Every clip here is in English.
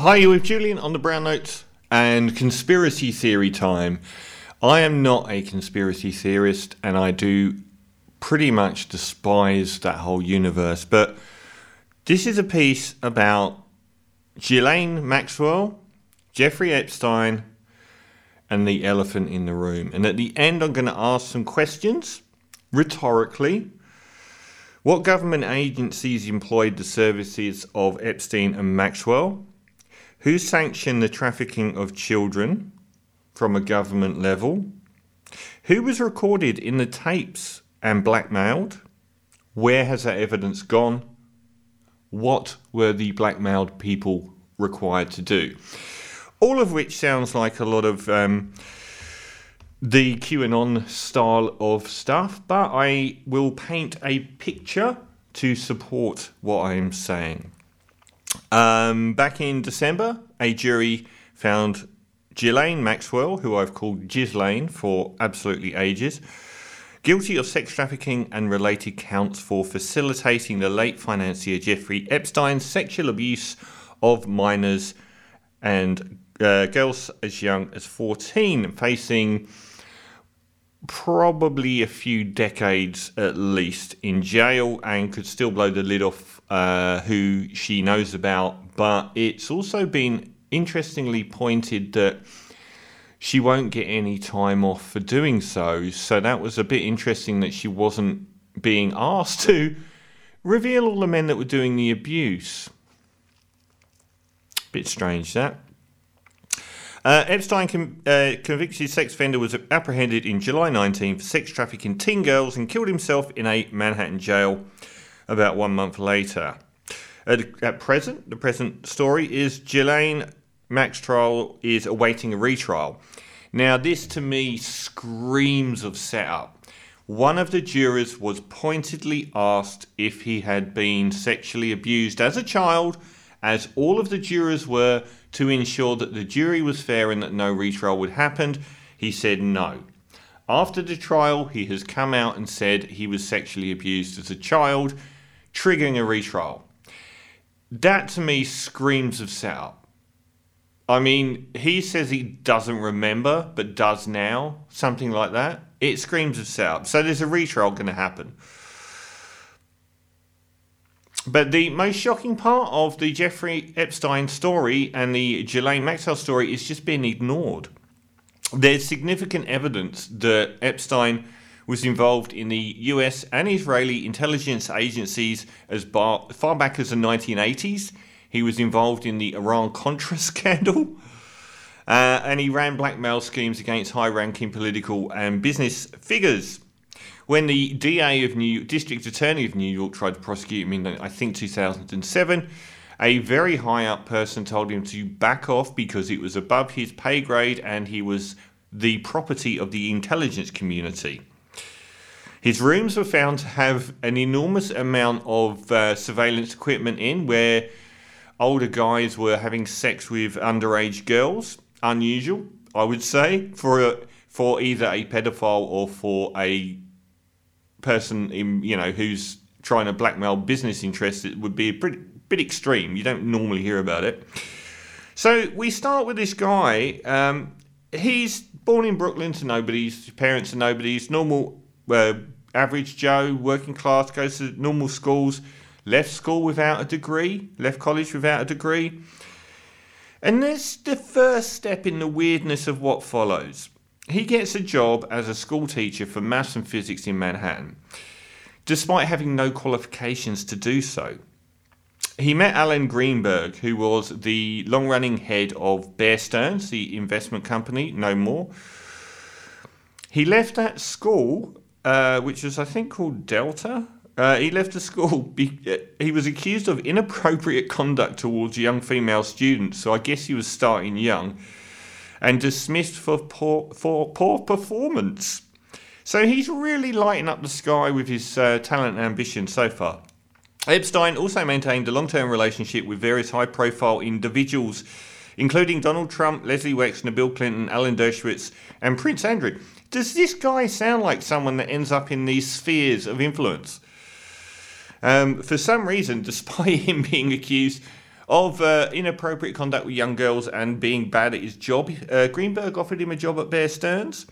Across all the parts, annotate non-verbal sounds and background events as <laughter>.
Hi, you're with Julian on the Brown Notes and conspiracy theory time. I am not a conspiracy theorist and I do pretty much despise that whole universe, but this is a piece about Ghislaine Maxwell, Jeffrey Epstein, and the elephant in the room. And at the end, I'm going to ask some questions rhetorically. What government agencies employed the services of Epstein and Maxwell? Who sanctioned the trafficking of children from a government level? Who was recorded in the tapes and blackmailed? Where has that evidence gone? What were the blackmailed people required to do? All of which sounds like a lot of um, the QAnon style of stuff, but I will paint a picture to support what I'm saying. Um, back in December, a jury found Ghislaine Maxwell, who I've called Ghislaine for absolutely ages, guilty of sex trafficking and related counts for facilitating the late financier Jeffrey Epstein's sexual abuse of minors and uh, girls as young as 14, facing probably a few decades at least in jail and could still blow the lid off uh, who she knows about. But it's also been interestingly pointed that she won't get any time off for doing so. So that was a bit interesting that she wasn't being asked to reveal all the men that were doing the abuse. Bit strange that. Uh, Epstein, com- uh, convicted sex offender, was apprehended in July 19 for sex trafficking teen girls and killed himself in a Manhattan jail about one month later. At, at present, the present story is Ghislaine Max trial is awaiting a retrial. Now, this to me screams of setup. One of the jurors was pointedly asked if he had been sexually abused as a child, as all of the jurors were, to ensure that the jury was fair and that no retrial would happen. He said no. After the trial, he has come out and said he was sexually abused as a child, triggering a retrial. That to me screams of setup. I mean, he says he doesn't remember, but does now, something like that. It screams of setup. So there's a retrial going to happen. But the most shocking part of the Jeffrey Epstein story and the Ghislaine Maxwell story is just being ignored. There's significant evidence that Epstein was involved in the US and Israeli intelligence agencies as far back as the 1980s. He was involved in the Iran Contra <laughs> scandal. Uh, and he ran blackmail schemes against high ranking political and business figures. When the DA of New York, District Attorney of New York tried to prosecute him in, I think, 2007, a very high up person told him to back off because it was above his pay grade and he was the property of the intelligence community. His rooms were found to have an enormous amount of uh, surveillance equipment in where older guys were having sex with underage girls. Unusual, I would say, for a, for either a pedophile or for a person in you know who's trying to blackmail business interests. It would be a pretty, bit extreme. You don't normally hear about it. So we start with this guy. Um, he's born in Brooklyn to nobody's. Parents are nobody's. Normal, uh, average Joe, working class, goes to normal schools. Left school without a degree. Left college without a degree. And that's the first step in the weirdness of what follows. He gets a job as a school teacher for maths and physics in Manhattan, despite having no qualifications to do so. He met Alan Greenberg, who was the long running head of Bear Stearns, the investment company, no more. He left that school, uh, which was, I think, called Delta. Uh, he left the school. <laughs> Be- uh, he was accused of inappropriate conduct towards young female students, so I guess he was starting young, and dismissed for poor, for poor performance. So he's really lighting up the sky with his uh, talent and ambition so far. Epstein also maintained a long term relationship with various high profile individuals, including Donald Trump, Leslie Wexner, Bill Clinton, Alan Dershowitz, and Prince Andrew. Does this guy sound like someone that ends up in these spheres of influence? Um, for some reason, <laughs> despite him being accused of uh, inappropriate conduct with young girls and being bad at his job. Uh, Greenberg offered him a job at Bear Stearns.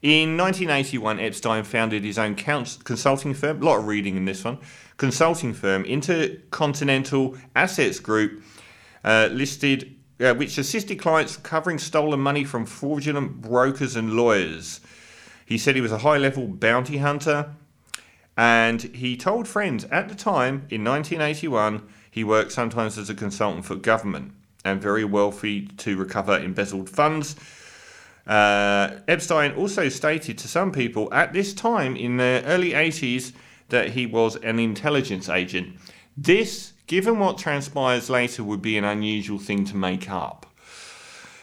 In 1981, Epstein founded his own consulting firm, a lot of reading in this one, consulting firm, Intercontinental Assets Group, uh, listed, uh, which assisted clients recovering stolen money from fraudulent brokers and lawyers. He said he was a high level bounty hunter, and he told friends at the time, in 1981, he worked sometimes as a consultant for government and very wealthy to recover embezzled funds uh, Epstein also stated to some people at this time in the early 80s that he was an intelligence agent. This, given what transpires later, would be an unusual thing to make up.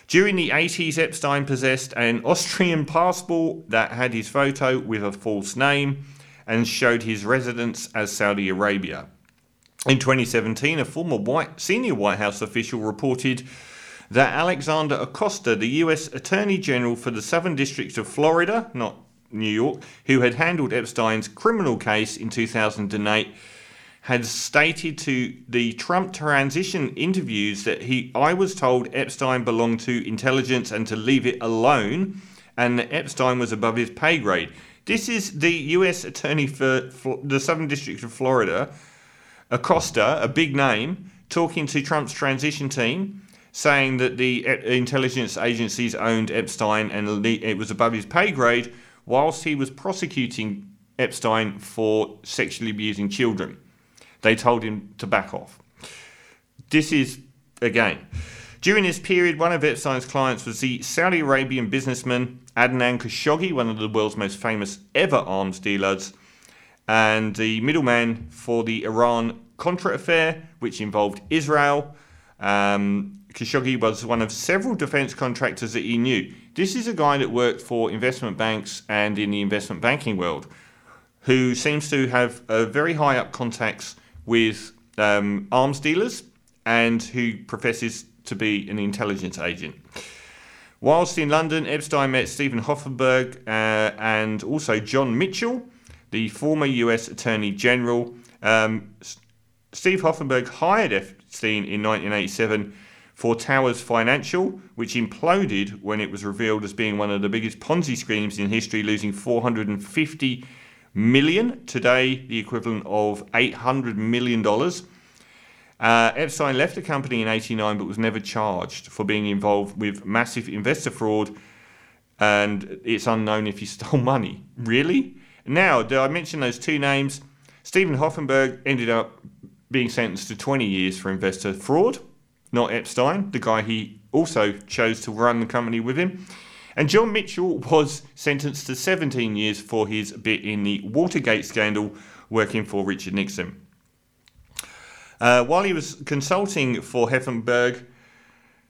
During the 80s, Epstein possessed an Austrian passport that had his photo with a false name and showed his residence as Saudi Arabia. In 2017, a former white, senior White House official reported that Alexander Acosta, the US Attorney General for the Southern District of Florida, not New York, who had handled Epstein's criminal case in 2008, had stated to the Trump transition interviews that he I was told Epstein belonged to intelligence and to leave it alone and that Epstein was above his pay grade. This is the US attorney for, for the Southern District of Florida, Acosta, a big name, talking to Trump's transition team saying that the intelligence agencies owned Epstein and it was above his pay grade, whilst he was prosecuting Epstein for sexually abusing children. They told him to back off. This is, again, during this period, one of Epstein's clients was the Saudi Arabian businessman Adnan Khashoggi, one of the world's most famous ever arms dealers, and the middleman for the Iran Contra affair, which involved Israel. Um, Khashoggi was one of several defence contractors that he knew. This is a guy that worked for investment banks and in the investment banking world, who seems to have a very high up contacts with um, arms dealers and who professes to be an intelligence agent. Whilst in London, Epstein met Steven Hoffenberg uh, and also John Mitchell, the former US Attorney General. Um, Steve Hoffenberg hired Epstein in 1987 for Towers Financial, which imploded when it was revealed as being one of the biggest Ponzi schemes in history, losing 450 million. Today, the equivalent of 800 million dollars. Uh, Epstein left the company in '89, but was never charged for being involved with massive investor fraud, and it's unknown if he stole money. Really? Now, did I mention those two names? Steven Hoffenberg ended up being sentenced to 20 years for investor fraud not Epstein, the guy he also chose to run the company with him. And John Mitchell was sentenced to 17 years for his bit in the Watergate scandal, working for Richard Nixon. Uh, while he was consulting for Hoffenberg,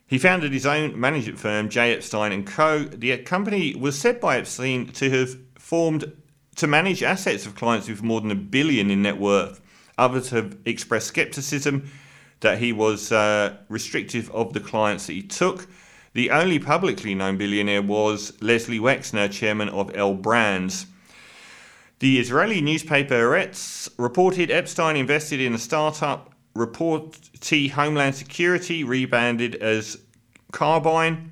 he founded his own management firm, J. Epstein Co. The company was said by Epstein to have formed to manage assets of clients with more than a billion in net worth. Others have expressed skepticism that he was uh, restrictive of the clients that he took. The only publicly known billionaire was Leslie Wexner, chairman of L Brands. The Israeli newspaper Haaretz reported Epstein invested in a startup, Reporty Homeland Security, rebranded as Carbyne.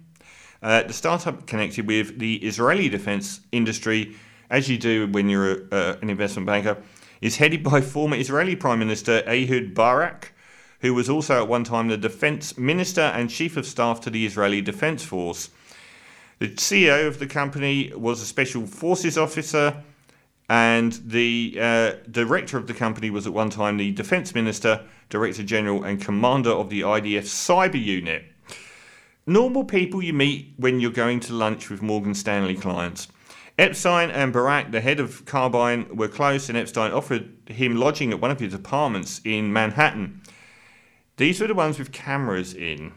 Uh, the startup connected with the Israeli defense industry, as you do when you're a, uh, an investment banker, is headed by <laughs> former Israeli Prime Minister Ehud Barak who was also at one time the defense minister and chief of staff to the Israeli Defense Force. The CEO of the company was a special forces officer, and the uh, director of the company was at one time the defense minister, director general, and commander of the IDF cyber unit. Normal people you meet when you're going to lunch with Morgan Stanley clients. Epstein and Barak, the head of Carbyne, were close, and Epstein offered him lodging at one of his apartments in Manhattan. These were the ones with cameras in.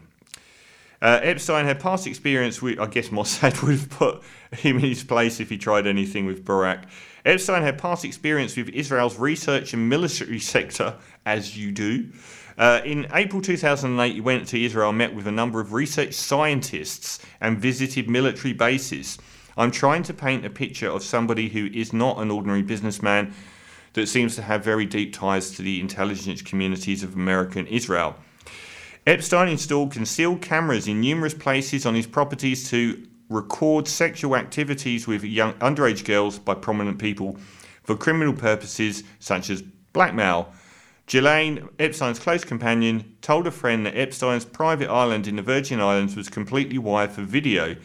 Uh, Epstein had past experience with, I guess Mossad <laughs> would have put him in his place if he tried anything with Barak. Epstein had past experience with Israel's research and military <laughs> sector, as you do. Uh, in April 2008, he went to Israel, met with a number of research scientists, and visited military bases. I'm trying to paint a picture of somebody who is not an ordinary businessman that seems to have very deep ties to the intelligence communities of America and Israel. Epstein installed concealed cameras in numerous places on his properties to record sexual activities with young underage girls by prominent people for criminal purposes such as blackmail. Ghislaine, Epstein's close companion, told a friend that Epstein's private island in the Virgin Islands was completely wired for video.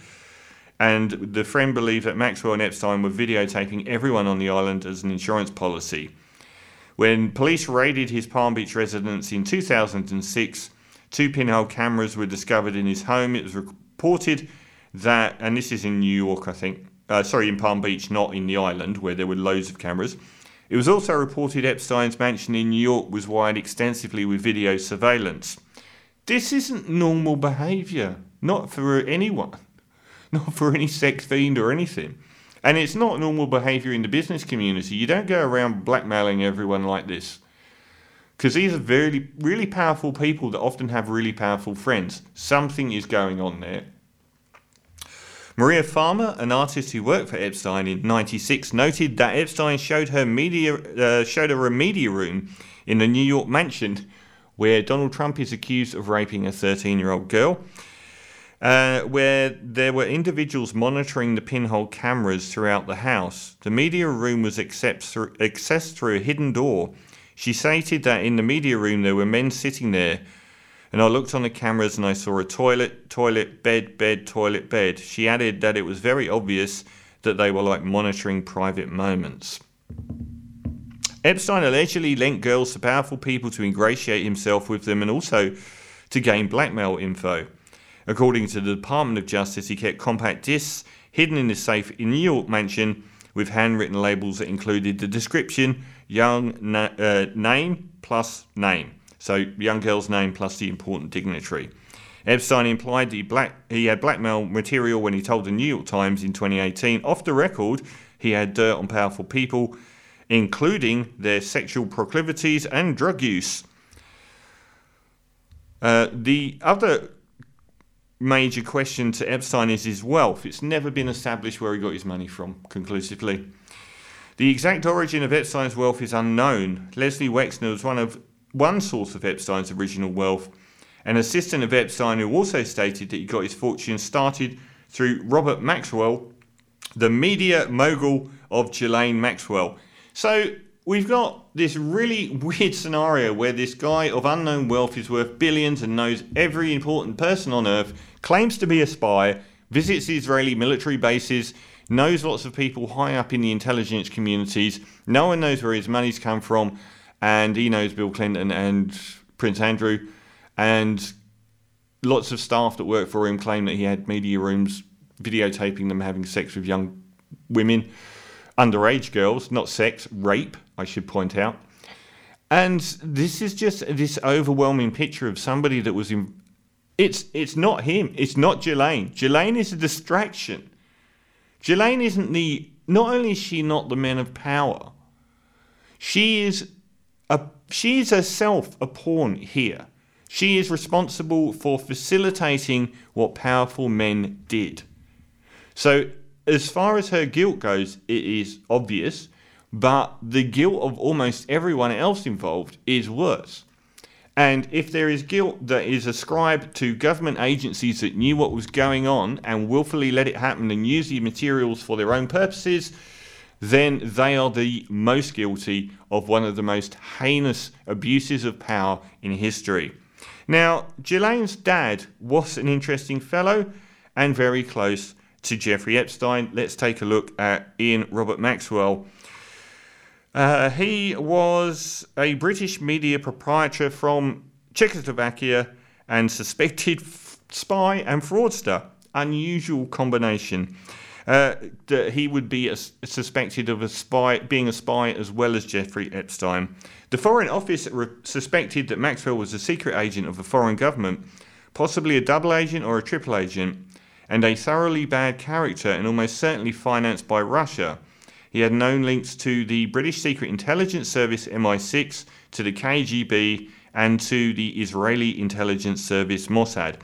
And the friend believed that Maxwell and Epstein were videotaping everyone on the island as an insurance policy. When police raided his Palm Beach residence in 2006, two pinhole cameras were discovered in his home. It was reported that, and this is in New York, I think, uh, sorry, in Palm Beach, not in the island where there were loads of cameras. It was also reported Epstein's mansion in New York was wired extensively with video surveillance. This isn't normal behaviour, not for anyone, <laughs> not for any sex fiend or anything. And it's not normal behaviour in the business community. You don't go around blackmailing everyone like this. Because these are very, really powerful people that often have really powerful friends. Something is going on there. Maria Farmer, an artist who worked for Epstein in '96, noted that Epstein showed her media uh, showed her a media room in the New York mansion where Donald Trump is accused of raping a 13-year-old girl. Uh, where there were individuals monitoring the pinhole cameras throughout the house. The media room was accessed through a hidden door. She stated that in the media room there were men sitting there and I looked on the cameras and I saw a toilet, toilet, bed, bed, toilet, bed. She added that it was very obvious that they were like monitoring private moments. Epstein allegedly lent girls to powerful people to ingratiate himself with them and also to gain blackmail info. According to the Department of Justice, he kept compact discs hidden in his safe in New York mansion with handwritten labels that included the description young na- uh, name plus name. So, young girl's name plus the important dignitary. Epstein implied he, black, he had blackmail material when he told the New York Times in 2018. Off the record, he had dirt on powerful people, including their sexual proclivities and drug use. Uh, the other major question to Epstein is his wealth. It's never been established where he got his money from conclusively. The exact origin of Epstein's wealth is unknown. Leslie Wexner was one of one source of Epstein's original wealth. An assistant of Epstein who also stated that he got his fortune started through Robert Maxwell, the media mogul of Ghislaine Maxwell. So we've got this really <laughs> weird scenario where this guy of unknown wealth is worth billions and knows every important person on earth, claims to be a spy, visits Israeli military bases, knows lots of people high up in the intelligence communities. No one knows where his money's come from and he knows Bill Clinton and Prince Andrew, and lots of staff that work for him claim that he had media rooms videotaping them having sex with young women, underage girls, not sex, rape, I should point out. And this is just this overwhelming picture of somebody that was in. It's it's not him. It's not Ghislaine. Ghislaine is a distraction. Ghislaine isn't the. Not only is she not the man of power, she is a, she is herself a pawn here. She is responsible for facilitating what powerful men did. So, as far as her guilt goes, it is obvious, but the guilt of almost everyone else involved is worse. And if there is guilt that is ascribed to government agencies that knew what was going on and willfully let it happen and use the materials for their own purposes, then they are the most guilty of one of the most heinous abuses of power in history. Now, Ghislaine's dad was an interesting fellow and very close to Jeffrey Epstein. Let's take a look at Ian Robert Maxwell. Uh, he was a British media proprietor from Czechoslovakia and suspected f- spy and fraudster. Unusual combination uh, that he would be a, suspected of a spy, being a spy as well as Jeffrey Epstein. The Foreign Office re- suspected that Maxwell was a secret agent of a foreign government, possibly a double agent or a triple agent, and a thoroughly bad character and almost certainly financed by Russia. He had known links to the British Secret Intelligence Service MI6, to the KGB, and to the Israeli intelligence service Mossad.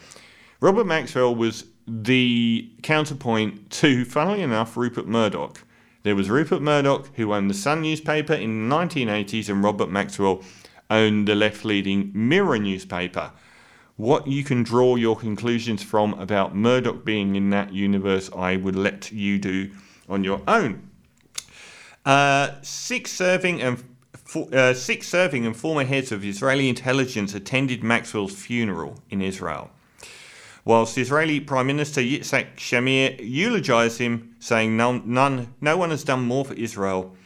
Robert Maxwell was the counterpoint to, funnily enough, Rupert Murdoch. There was Rupert Murdoch, who owned the Sun newspaper in the 1980s, and Robert Maxwell owned the left leading Mirror newspaper. What you can draw your conclusions from about Murdoch being in that universe, I would let you do on your own. Uh, six serving and uh, six serving and former heads of Israeli intelligence attended Maxwell's funeral in Israel. Whilst Israeli Prime Minister Yitzhak Shamir eulogized him, saying, none, none, no one has done more for Israel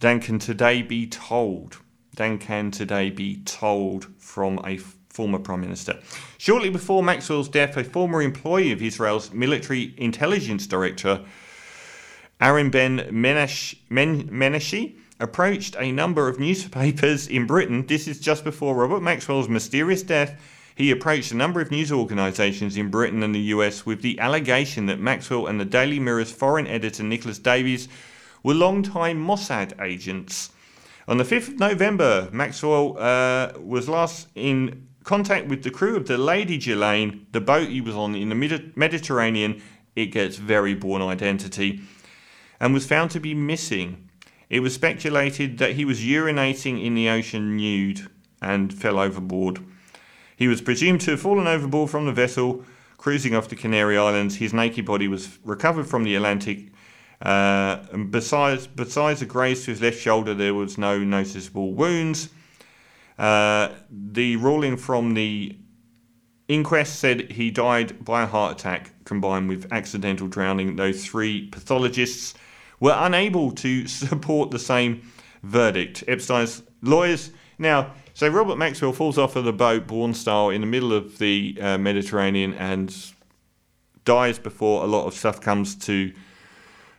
than can today be told. Than can today be told from a former Prime Minister. Shortly before Maxwell's death, a former employee of Israel's military intelligence director, Aaron Ben Menash, Men, Menashi, approached a number of newspapers in Britain. This is just before Robert Maxwell's mysterious death. He approached a number of news organisations in Britain and the US with the allegation that Maxwell and the Daily Mirror's foreign editor Nicholas Davies were long-time Mossad agents. On the 5th of November, Maxwell uh, was last in contact with the crew of the Lady Ghislaine, the boat he was on in the Mediterranean. It gets very Bourne Identity, and was found to be missing. It was speculated that he was urinating in the ocean nude and fell overboard. He was presumed to have fallen overboard from the vessel cruising off the Canary Islands. His naked body was recovered from the Atlantic. Uh, besides, besides a graze to his left shoulder, there was no noticeable wounds. Uh, the ruling from the inquest said he died by a heart attack combined with accidental drowning. Those three pathologists were unable to <laughs> support the same verdict. Epstein's lawyers now so Robert Maxwell falls off of the boat, Bourne style, in the middle of the uh, Mediterranean and dies before a lot of stuff comes to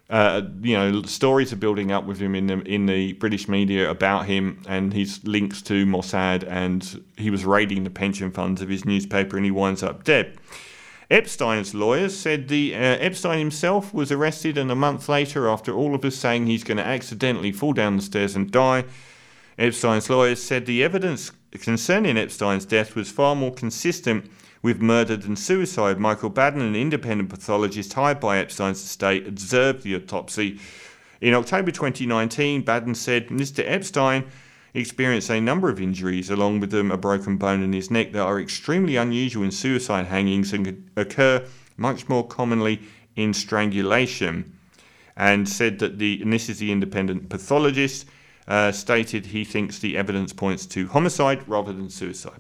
uh, you know, stories are building up with him in the in the British media about him and his links to Mossad, and he was raiding the pension funds of his newspaper, and he winds up dead. Epstein's lawyers said the uh, Epstein himself was arrested, and a month later, after all of us saying he's going to accidentally fall down the stairs and die, Epstein's lawyers said the evidence concerning Epstein's death was far more consistent with murder than suicide. Michael Baden, an independent pathologist hired by Epstein's estate, observed the autopsy. In October 2019, Baden said Mr. Epstein experienced a number of injuries, along with them a broken bone in his neck, that are extremely unusual in suicide hangings and occur much more commonly in strangulation. And said that the, and this is the independent pathologist, uh, stated he thinks the evidence points to homicide rather than suicide.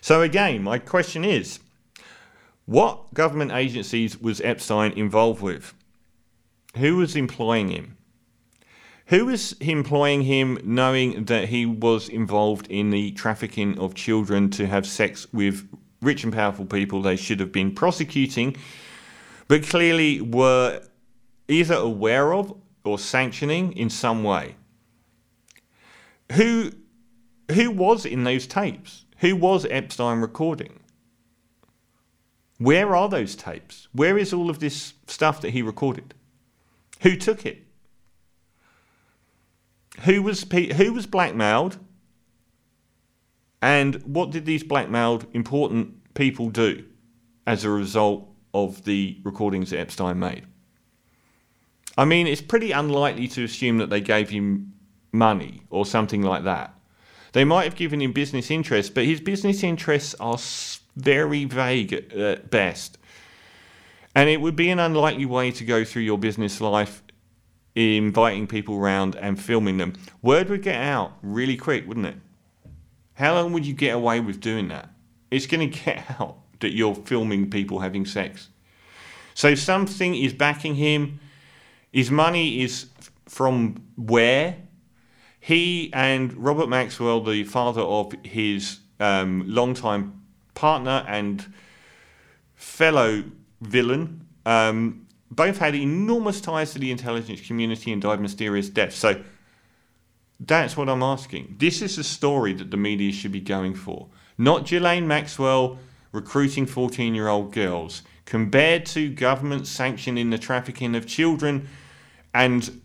So, again, my question is what government agencies was Epstein involved with? Who was employing him? Who was employing him knowing that he was involved in the trafficking of children to have sex with rich and powerful people they should have been prosecuting, but clearly were either aware of or sanctioning in some way? Who, who was in those tapes? Who was Epstein recording? Where are those tapes? Where is all of this stuff that he recorded? Who took it? Who was who was blackmailed? And what did these blackmailed important people do as a result of the recordings that Epstein made? I mean, it's pretty unlikely to assume that they gave him money or something like that. They might have given him business interests, but his business interests are very vague at best. And it would be an unlikely way to go through your business life inviting people around and filming them. Word would get out really quick, wouldn't it? How long would you get away with doing that? It's going <laughs> to get out that you're filming people having sex. So something is backing him. His money is from where? he and Robert Maxwell, the father of his um, longtime partner and fellow villain, um, both had enormous ties to the intelligence community and died mysterious deaths. So that's what I'm asking. This is a story that the media should be going for, not Ghislaine Maxwell recruiting 14 year old girls, compared to government sanctioning the trafficking of children and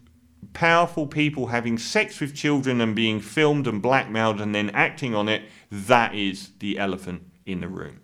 powerful people having sex with children and being filmed and blackmailed and then acting on it, that is the elephant in the room.